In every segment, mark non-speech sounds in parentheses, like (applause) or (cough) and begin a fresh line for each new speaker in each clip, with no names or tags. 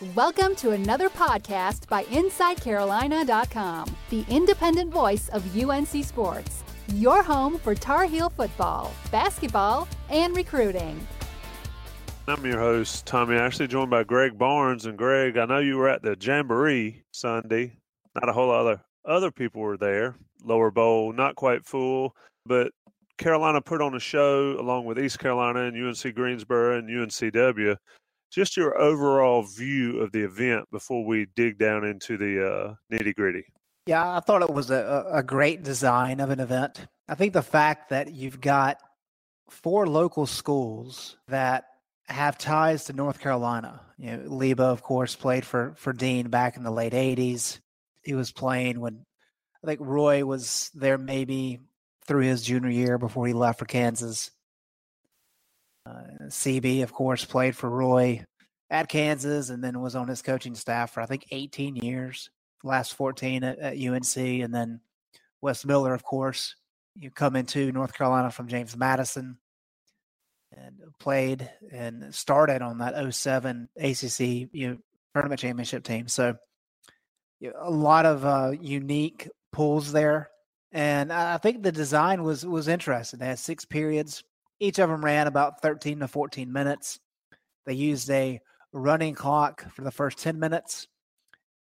Welcome to another podcast by InsideCarolina.com, the independent voice of UNC Sports, your home for Tar Heel football, basketball, and recruiting.
I'm your host, Tommy Ashley, joined by Greg Barnes. And Greg, I know you were at the Jamboree Sunday. Not a whole lot of other people were there. Lower Bowl, not quite full, but Carolina put on a show along with East Carolina and UNC Greensboro and UNCW. Just your overall view of the event before we dig down into the uh, nitty gritty.
Yeah, I thought it was a, a great design of an event. I think the fact that you've got four local schools that have ties to North Carolina. You know, Lebo, of course, played for for Dean back in the late '80s. He was playing when I think Roy was there, maybe through his junior year before he left for Kansas. Uh, CB, of course, played for Roy at Kansas and then was on his coaching staff for I think 18 years. Last 14 at, at UNC, and then Wes Miller, of course. You come into North Carolina from James Madison and played and started on that 07 ACC you know, tournament championship team. So you know, a lot of uh, unique pulls there, and I think the design was was interesting. They had six periods. Each of them ran about 13 to 14 minutes. They used a running clock for the first 10 minutes,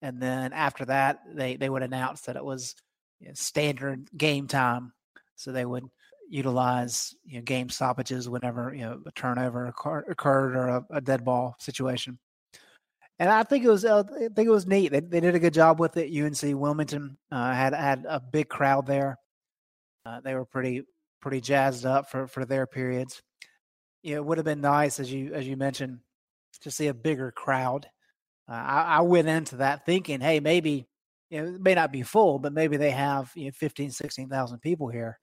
and then after that, they they would announce that it was you know, standard game time. So they would utilize you know, game stoppages whenever you know a turnover occurred or a, a dead ball situation. And I think it was uh, I think it was neat. They, they did a good job with it. UNC Wilmington uh, had had a big crowd there. Uh, they were pretty pretty jazzed up for for their periods. You know, it would have been nice as you as you mentioned to see a bigger crowd. Uh, I, I went into that thinking, hey, maybe you know, it may not be full, but maybe they have you know 15, 16,000 people here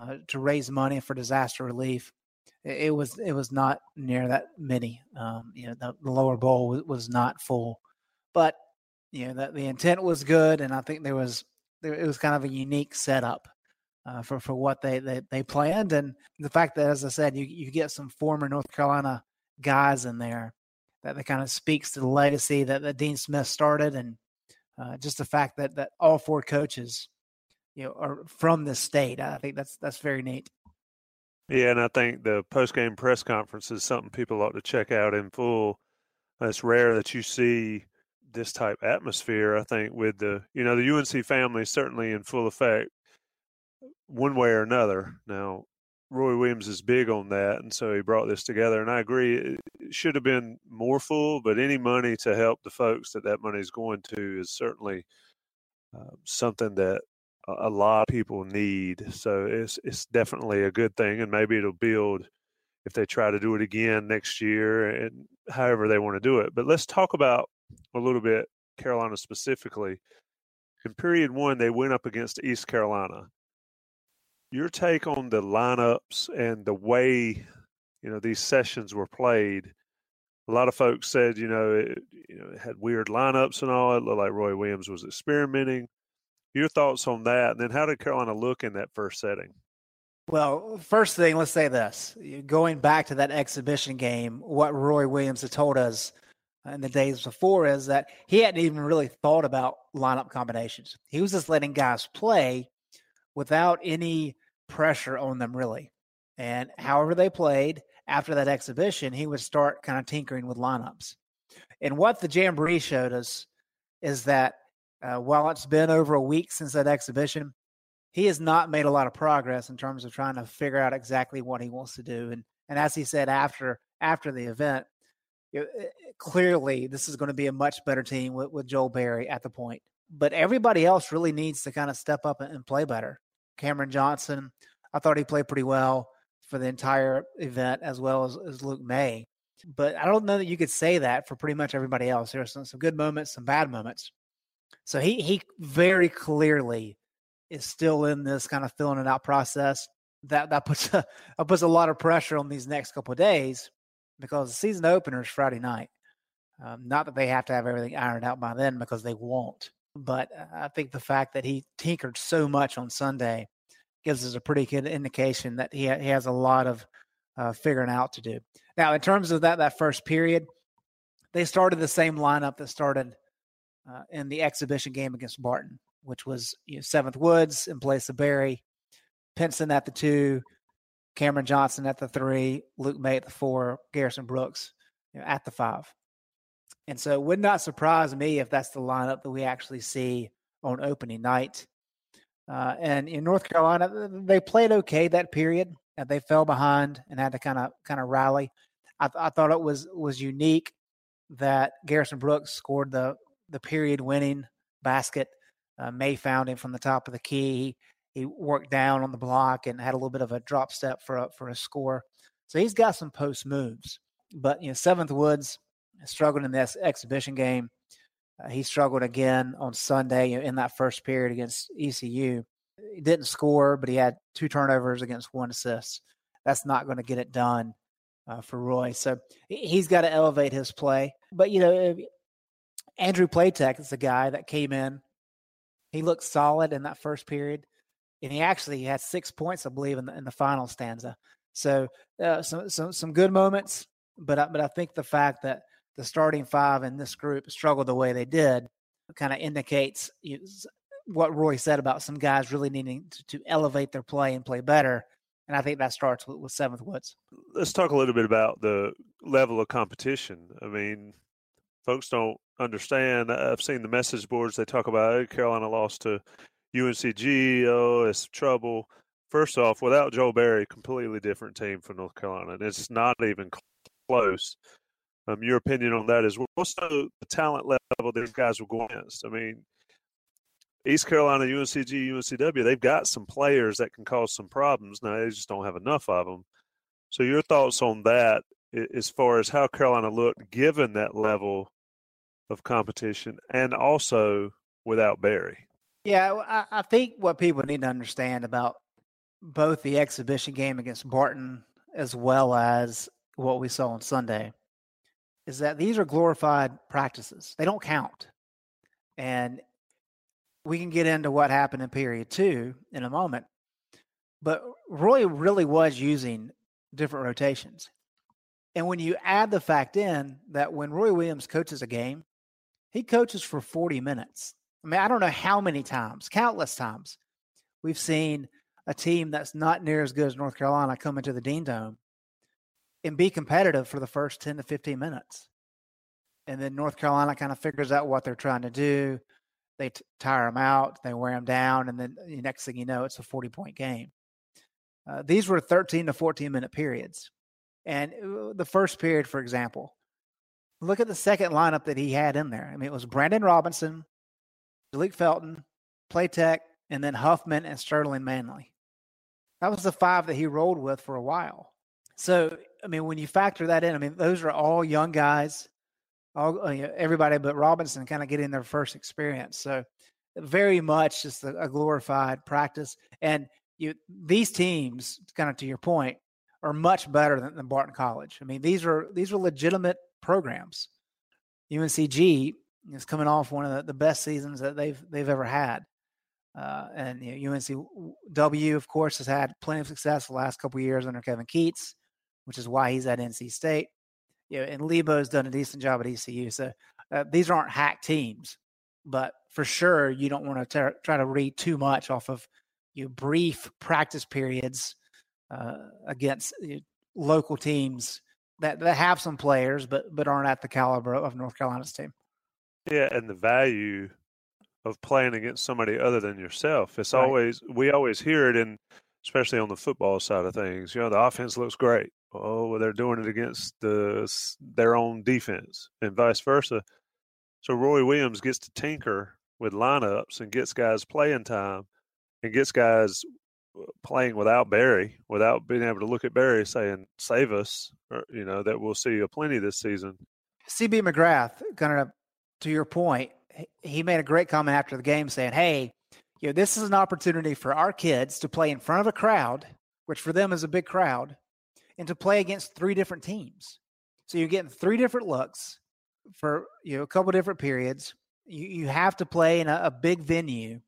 uh, to raise money for disaster relief. It, it, was it was not near that many. Um, you know, the, the lower bowl was, was, not full, but you know the, the intent was good, and I think there was there, it was kind of a unique setup. Uh, for for what they, they they planned, and the fact that, as I said, you you get some former North Carolina guys in there that, that kind of speaks to the legacy that, that Dean Smith started, and uh, just the fact that that all four coaches you know are from the state. I think that's that's very neat.
Yeah, and I think the post game press conference is something people ought to check out in full. It's rare that you see this type atmosphere. I think with the you know the UNC family certainly in full effect, one way or another. Now Roy Williams is big on that, and so he brought this together. And I agree, it should have been more full, but any money to help the folks that that money is going to is certainly uh, something that a lot of people need. So it's it's definitely a good thing, and maybe it'll build if they try to do it again next year and however they want to do it. But let's talk about a little bit Carolina specifically. In period one, they went up against East Carolina. Your take on the lineups and the way you know these sessions were played. A lot of folks said, you know, it, you know, it had weird lineups and all. It looked like Roy Williams was experimenting. Your thoughts on that, and then how did Carolina look in that first setting?
Well, first thing, let's say this: going back to that exhibition game, what Roy Williams had told us in the days before is that he hadn't even really thought about lineup combinations. He was just letting guys play without any pressure on them, really. And however they played after that exhibition, he would start kind of tinkering with lineups. And what the Jamboree showed us is that uh, while it's been over a week since that exhibition, he has not made a lot of progress in terms of trying to figure out exactly what he wants to do. And and as he said after after the event, know, eh, eh, clearly this is going to be a much better team with, with Joel Berry at the point. But everybody else really needs to kind of step up and, and play better. Cameron Johnson, I thought he played pretty well for the entire event, as well as, as Luke Maye. But I don't know that you could say that for pretty much everybody else. There are some, some good moments, some bad moments. So he he very clearly is still in this kind of filling it out process. That that puts a (laughs) that puts a lot of pressure on these next couple of days because the season opener is Friday night. Um, not that they have to have everything ironed out by then because they won't. But I think the fact that he tinkered so much on Sunday gives us a pretty good indication that he, ha- he has a lot of uh, figuring out to do. Now, in terms of that that first period, they started the same lineup that started uh, in the exhibition game against Barton, which was you know, Seventh Woods in place of Berry, Pinson at the two, Cameron Johnson at the three, Luke Maye at the four, Garrison Brooks you know, at the five. And so it would not surprise me if that's the lineup that we actually see on opening night. Uh, and in North Carolina, they played okay that period. They fell behind and had to kind of kind of rally. I, th- I thought it was was unique that Garrison Brooks scored the the period winning basket. Uh, Maye found him from the top of the key. He, he worked down on the block and had a little bit of a drop step for a, for a score. So he's got some post moves. But you know, Seventh Woods struggled in this exhibition game. Uh, he struggled again on Sunday in that first period against ECU. He didn't score, but he had two turnovers against one assist. That's not going to get it done uh, for Roy. So he's got to elevate his play. But, you know, Andrew Platek is the guy that came in. He looked solid in that first period. And he actually had six points, I believe, in the, in the final stanza. So uh, some, some some good moments, but I, but I think the fact that the starting five in this group struggled the way they did kind of indicates what Roy said about some guys really needing to, to, elevate their play and play better. And I think that starts with, with Seventh Woods.
Let's talk a little bit about the level of competition. I mean, folks don't understand. I've seen the message boards. They talk about Carolina lost to UNCG. Oh, it's trouble. First off, without Joel Berry, completely different team from North Carolina. And it's not even close. Um, your opinion on that is what's the, the talent level these guys were going against? I mean, East Carolina, UNCG, UNCW, they've got some players that can cause some problems. Now they just don't have enough of them. So your thoughts on that, as far as how Carolina looked given that level of competition, and also without Berry?
Yeah, I, think what people need to understand about both the exhibition game against Barton as well as what we saw on Sunday is that these are glorified practices. They don't count. And we can get into what happened in period two in a moment. But Roy really was using different rotations. And when you add the fact in that when Roy Williams coaches a game, he coaches for 40 minutes. I mean, I don't know how many times, countless times, we've seen a team that's not near as good as North Carolina come into the Dean Dome and be competitive for the first 10 to 15 minutes. And then North Carolina kind of figures out what they're trying to do. They t- tire them out, they wear them down, and then the next thing you know, it's a 40 point game. Uh, these were 13 to 14 minute periods. And uh, the first period, for example, look at the second lineup that he had in there. I mean, it was Brandon Robinson, Jalek Felton, Platek, and then Huffman and Sterling Manley. That was the five that he rolled with for a while. So, I mean, when you factor that in, I mean, those are all young guys, all uh, everybody but Robinson kind of getting their first experience. So, very much just a, a glorified practice. And you, these teams, kind of to your point, are much better than, than Barton College. I mean, these are these are legitimate programs. UNCG is coming off one of the, the best seasons that they've they've ever had. Uh, and you know, UNCW, of course, has had plenty of success the last couple years under Kevin Keatts which is why he's at NC State. You know, and Lebo's done a decent job at ECU. So uh, these aren't hack teams, but for sure you don't want to try to read too much off of you know, brief practice periods uh, against you know, local teams that, that have some players but but aren't at the caliber of North Carolina's team.
Yeah, and the value of playing against somebody other than yourself. It's right. always we always hear it in especially on the football side of things. You know, the offense looks great. Oh, well, they're doing it against the their own defense, and vice versa. So Roy Williams gets to tinker with lineups and gets guys playing time, and gets guys uh, playing without Berry, without being able to look at Berry saying "save us," or, you know that we'll see a plenty this season.
CB McGrath, kind of to your point, he made a great comment after the game saying, "Hey, you know, this is an opportunity for our kids to play in front of a crowd, which for them is a big crowd, and to play against three different teams. So you're getting three different looks for you know a couple different periods. You you have to play in a, a big venue,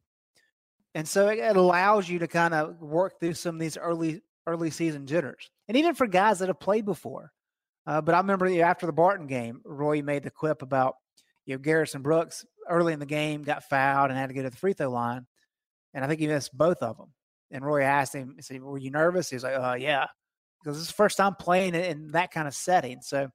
and so it, it allows you to kind of work through some of these early early season jitters. And even for guys that have played before, Uh, but I remember you know, after the Barton game, Roy made the quip about you know Garrison Brooks early in the game got fouled and had to go to the free throw line, and I think he missed both of them. And Roy asked him, he said, "Were you nervous?" He was like, "Oh yeah," because it's the first time playing in that kind of setting. So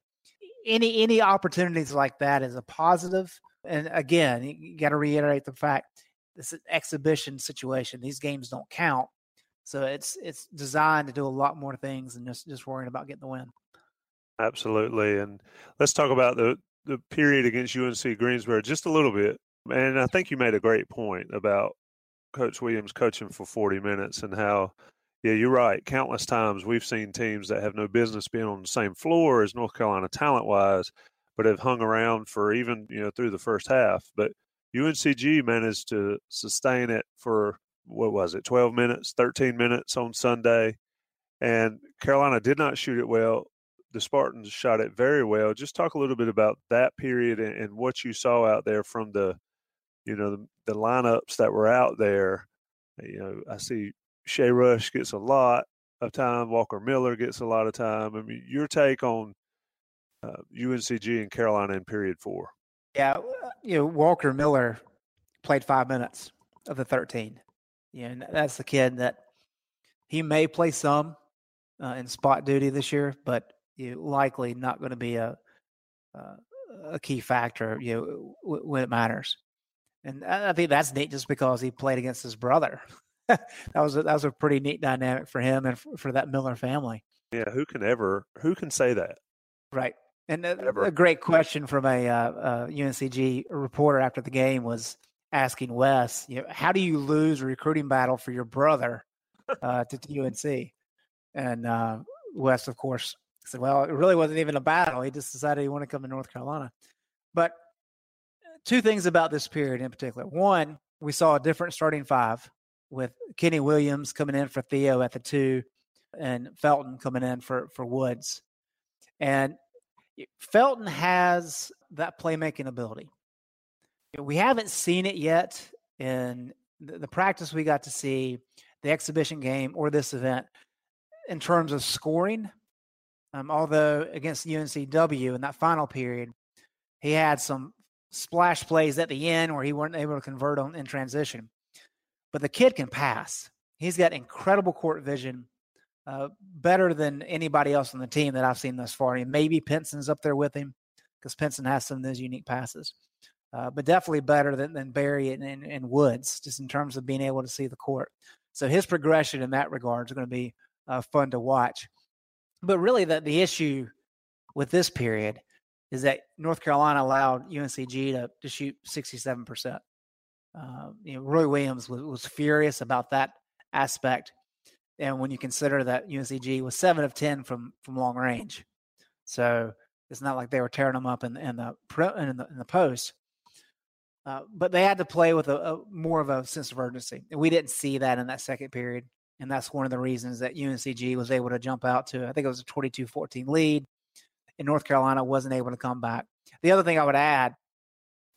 any any opportunities like that is a positive. And again, you got to reiterate the fact this is an exhibition situation. These games don't count. So it's it's designed to do a lot more things than just just worrying about getting the win.
Absolutely, and let's talk about the the period against UNC Greensboro just a little bit. And I think you made a great point about Coach Williams coaching for 40 minutes and how, yeah, you're right. Countless times we've seen teams that have no business being on the same floor as North Carolina talent wise, but have hung around for even, you know, through the first half. But UNCG managed to sustain it for what was it, 12 minutes, 13 minutes on Sunday. And Carolina did not shoot it well. The Spartans shot it very well. Just talk a little bit about that period and, and what you saw out there from the, you know, the, the, lineups that were out there. You know, I see Shea Rush gets a lot of time. Walker Miller gets a lot of time. I mean, your take on uh, UNCG and Carolina in period four.
Yeah, uh, you know, Walker Miller played five minutes of the 13. You know, that's the kid that he may play some uh, in spot duty this year, but you know, likely not going to be a uh, a key factor. You know, w- when it matters, and I think that's neat just because he played against his brother. (laughs) that was a, that was a pretty neat dynamic for him and for, for that Miller family.
Yeah, who can ever who can say that?
Right. And a, a great question from a, uh, a UNCG reporter after the game was, asking Wes, you know, how do you lose a recruiting battle for your brother uh, to, to UNC? And uh, Wes, of course, said, well, it really wasn't even a battle. He just decided he wanted to come to North Carolina. But uh, two things about this period in particular. One, we saw a different starting five with Kenny Williams coming in for Theo at the two and Felton coming in for, for Woods. And Felton has that playmaking ability we haven't seen it yet in the practice we got to see, the exhibition game or this event in terms of scoring. Um, although against UNCW in that final period, he had some splash plays at the end where he weren't able to convert on in transition. But the kid can pass. He's got incredible court vision, uh, better than anybody else on the team that I've seen thus far. And maybe Pinson's up there with him because Pinson has some of those unique passes uh, but definitely better than, than Berry and, and, and, Woods, just in terms of being able to see the court. So his progression in that regard is going to be uh, fun to watch. But really, the, the issue with this period is that North Carolina allowed UNCG to, to shoot 67%. Uh, you know, Roy Williams was, was furious about that aspect. And when you consider that UNCG was seven of 10 from, from long range. So it's not like they were tearing them up in, in the, in the, in the post. Uh, but they had to play with a, a, more of a sense of urgency, and we didn't see that in that second period. And that's one of the reasons that UNCG was able to jump out to I think it was a 22-14 lead, and North Carolina wasn't able to come back. The other thing I would add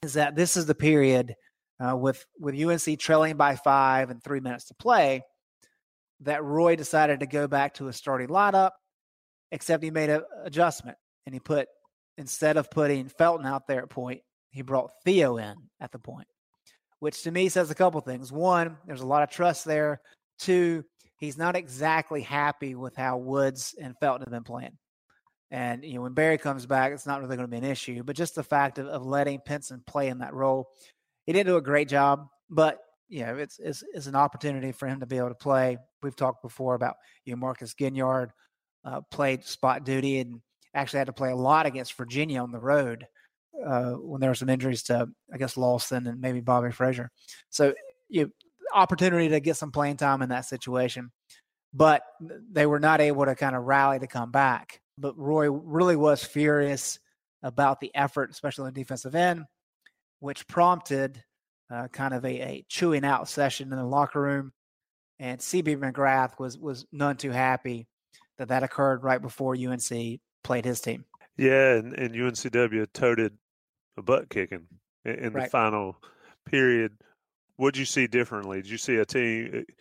is that this is the period uh, with with UNC trailing by five and three minutes to play that Roy decided to go back to a starting lineup, except he made an adjustment and he put instead of putting Felton out there at point, he brought Theo in at the point, which to me says a couple things. One, there's a lot of trust there. Two, he's not exactly happy with how Woods and Felton have been playing. And you know, when Berry comes back, it's not really going to be an issue. But just the fact of, of letting Pinson play in that role, he didn't do a great job. But you know, it's it's it's an opportunity for him to be able to play. We've talked before about you know Marcus Ginyard uh, played spot duty and actually had to play a lot against Virginia on the road uh, when there were some injuries to, I guess, Lawson and maybe Bobby Frasor. So you opportunity to get some playing time in that situation, but they were not able to kind of rally to come back. But Roy really was furious about the effort, especially on the defensive end, which prompted uh, kind of a, a chewing out session in the locker room. And CB McGrath was was none too happy that that occurred right before UNC played his team.
Yeah, and, and UNCW toted a butt kicking in, in right. the final period. What'd you see differently? Did you see a team, eh,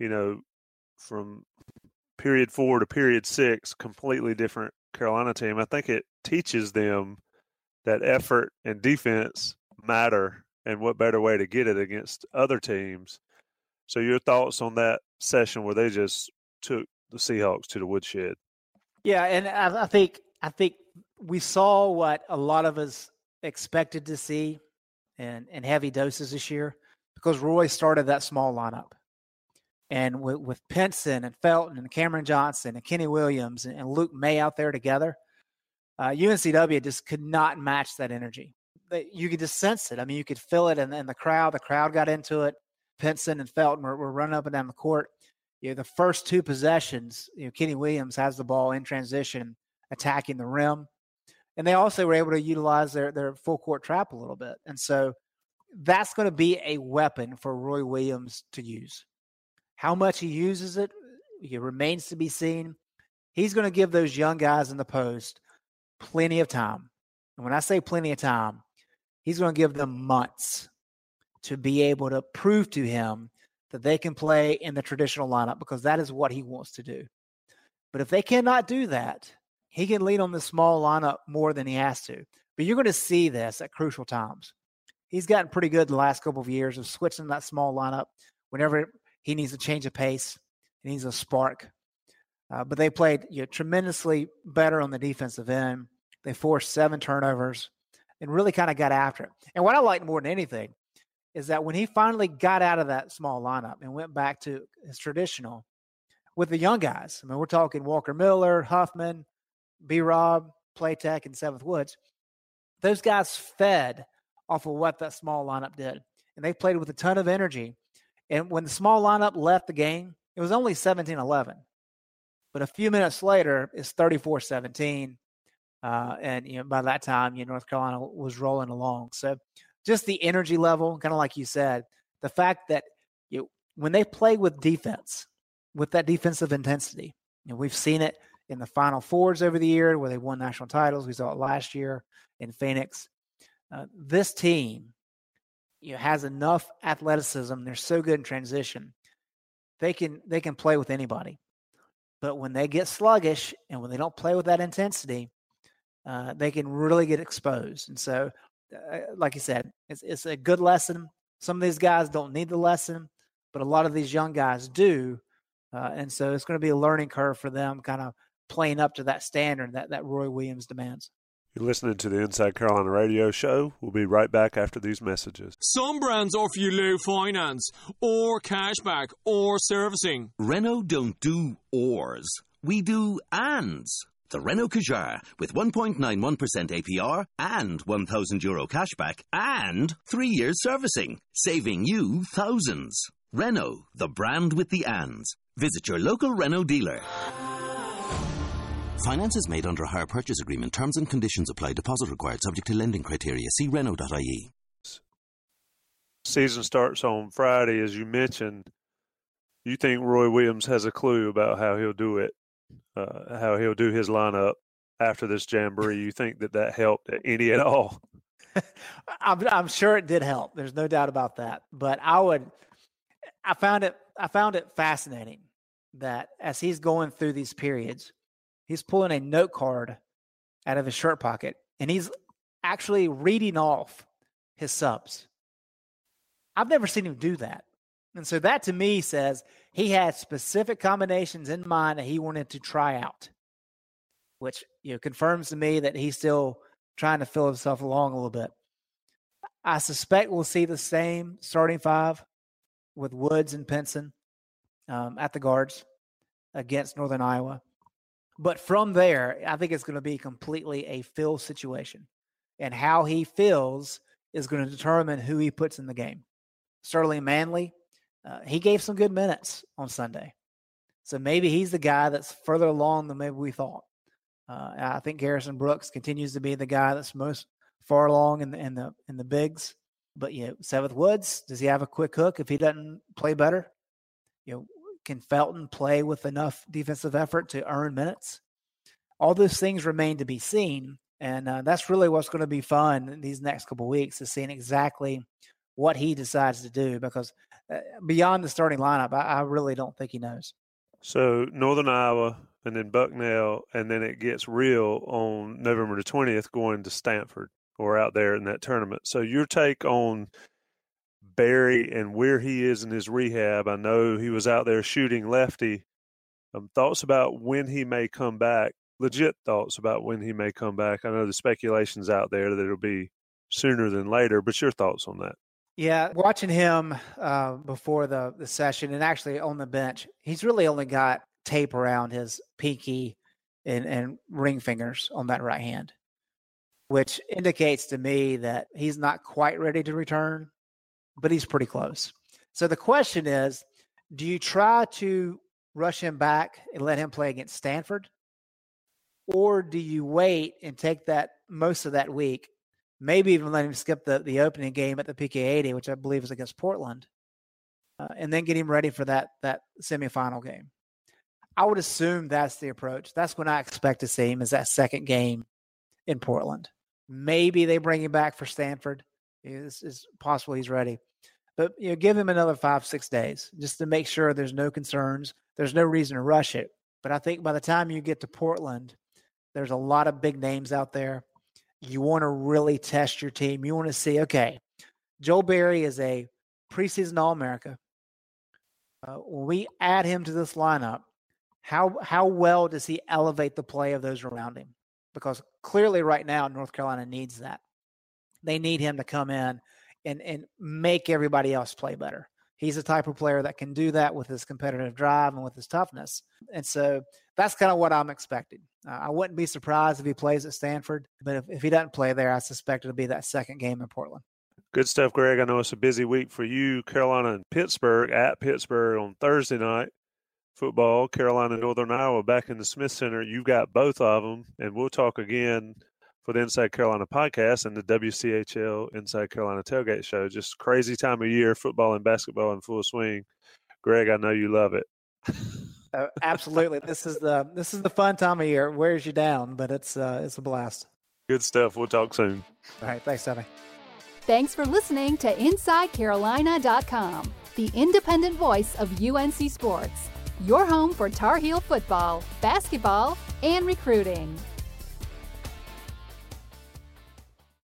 you know, from period four to period six, completely different Carolina team, I think it teaches them that effort and defense matter and what better way to get it against other teams. So your thoughts on that session where they just took the Seahawks to the woodshed?
Yeah, and I, I think I think we saw what a lot of us expected to see in, in heavy doses this year because Roy started that small lineup. And with, with and Felton and Cameron Johnson and Kenny Williams and, and Luke Maye out there together, uh, UNCW just could not match that energy. You could just sense it. I mean, you could feel it in, in the crowd. The crowd got into it. Pinson and Felton were, were running up and down the court. You know, the first two possessions, you know, Kenny Williams has the ball in transition, attacking the rim, and they also were able to utilize their their full court trap a little bit. And so that's going to be a weapon for Roy Williams to use. How much he uses it, it remains to be seen. He's going to give those young guys in the post plenty of time. And when I say plenty of time, he's going to give them months to be able to prove to him that they can play in the traditional lineup because that is what he wants to do. But if they cannot do that, he can lean on the small lineup more than he has to. But you're going to see this at crucial times. He's gotten pretty good the last couple of years of switching that small lineup whenever he needs a change of pace, he needs a spark. Uh, but they played you know, tremendously better on the defensive end. They forced seven turnovers and really kind of got after it. And what I liked more than anything is that when he finally got out of that small lineup and went back to his traditional with the young guys, I mean, we're talking Walker Miller, Huffman, B Rob, Platek, and Seventh Woods, those guys fed off of what that small lineup did. And they played with a ton of energy. And when the small lineup left the game, it was only 17 11. But a few minutes later, it's 34 17. Uh, and you know, by that time, you know, North Carolina was rolling along. So just the energy level, kind of like you said, the fact that you when they play with defense, with that defensive intensity, and we've seen it in the Final Fours over the year where they won national titles. We saw it last year in Phoenix. Uh, this team you know, has enough athleticism. They're so good in transition. They can they can play with anybody. But when they get sluggish and when they don't play with that intensity, uh, they can really get exposed. And so, uh, like you said, it's it's a good lesson. Some of these guys don't need the lesson, but a lot of these young guys do. Uh, and so it's going to be a learning curve for them, kind of playing up to that standard that, that Roy Williams demands.
You're listening to the Inside Carolina Radio Show. We'll be right back after these messages.
Some brands offer you low finance, or cashback, or servicing.
Renault don't do ors. We do ands. The Renault Kadjar with 1.91% APR and 1,000 euro cashback and three years servicing, saving you thousands. Renault, the brand with the ands. Visit your local Renault dealer. Finance is made under a hire purchase agreement. Terms and conditions apply. Deposit required subject to lending criteria. See Renault.ie.
Season starts on Friday, as you mentioned. You think Roy Williams has a clue about how he'll do it, uh, how he'll do his lineup after this jamboree? You think that that helped any at all? (laughs)
I'm, I'm sure it did help. There's no doubt about that. But I would, I found it, I found it fascinating that as he's going through these periods, he's pulling a note card out of his shirt pocket and he's actually reading off his subs. I've never seen him do that. And so that to me says he had specific combinations in mind that he wanted to try out, which you know confirms to me that he's still trying to fill himself along a little bit. I suspect we'll see the same starting five with Woods and Pinson um, at the guards against Northern Iowa. But from there, I think it's going to be completely a fill situation. And how he feels is going to determine who he puts in the game. Sterling Manley, uh, he gave some good minutes on Sunday. So maybe he's the guy that's further along than maybe we thought. Uh, I think Garrison Brooks continues to be the guy that's most far along in the in the in the bigs. But you know, Seventh Woods, does he have a quick hook if he doesn't play better? You know, can Felton play with enough defensive effort to earn minutes? All those things remain to be seen, and uh, that's really what's going to be fun these next couple weeks is seeing exactly what he decides to do. Because beyond the starting lineup, I, I really don't think he knows.
So Northern Iowa and then Bucknell, and then it gets real on November the 20th going to Stanford or out there in that tournament. So your take on Berry and where he is in his rehab. I know he was out there shooting lefty. Um, thoughts about when he may come back. Legit thoughts about when he may come back. I know the speculations out there that it'll be sooner than later, but your thoughts on that?
Yeah, watching him uh, before the the session and actually on the bench, he's really only got tape around his pinky and, and ring fingers on that right hand, which indicates to me that he's not quite ready to return but he's pretty close. So the question is do you try to rush him back and let him play against Stanford? Or do you wait and take that most of that week, maybe even let him skip the, the opening game at the PK 80, which I believe is against Portland, uh, and then get him ready for that, that semifinal game? I would assume that's the approach. That's when I expect to see him is that second game in Portland. Maybe they bring him back for Stanford. It's, it's possible he's ready. But you know, give him another five, six days just to make sure there's no concerns. There's no reason to rush it. But I think by the time you get to Portland, there's a lot of big names out there. You want to really test your team. You want to see, okay, Joel Berry is a preseason All America. Uh, when we add him to this lineup, how how well does he elevate the play of those around him? Because clearly, right now, North Carolina needs that. They need him to come in and and make everybody else play better. He's the type of player that can do that with his competitive drive and with his toughness. And so that's kind of what I'm expecting. Uh, I wouldn't be surprised if he plays at Stanford, but if, if he doesn't play there, I suspect it'll be that second game in Portland.
Good stuff, Greg. I know it's a busy week for you. Carolina and Pittsburgh at Pittsburgh on Thursday night. Football, Carolina, Northern Iowa back in the Smith Center. You've got both of them, and we'll talk again for the Inside Carolina podcast and the WCHL Inside Carolina Tailgate Show. Just crazy time of year, football and basketball in full swing. Greg, I know you love it.
uh, absolutely, this is the this is the fun time of year. It wears you down, but it's uh, it's a blast.
Good stuff. We'll talk soon.
All right, thanks, Tommy.
Thanks for listening to InsideCarolina.com, the independent voice of UNC Sports, your home for Tar Heel football, basketball, and recruiting.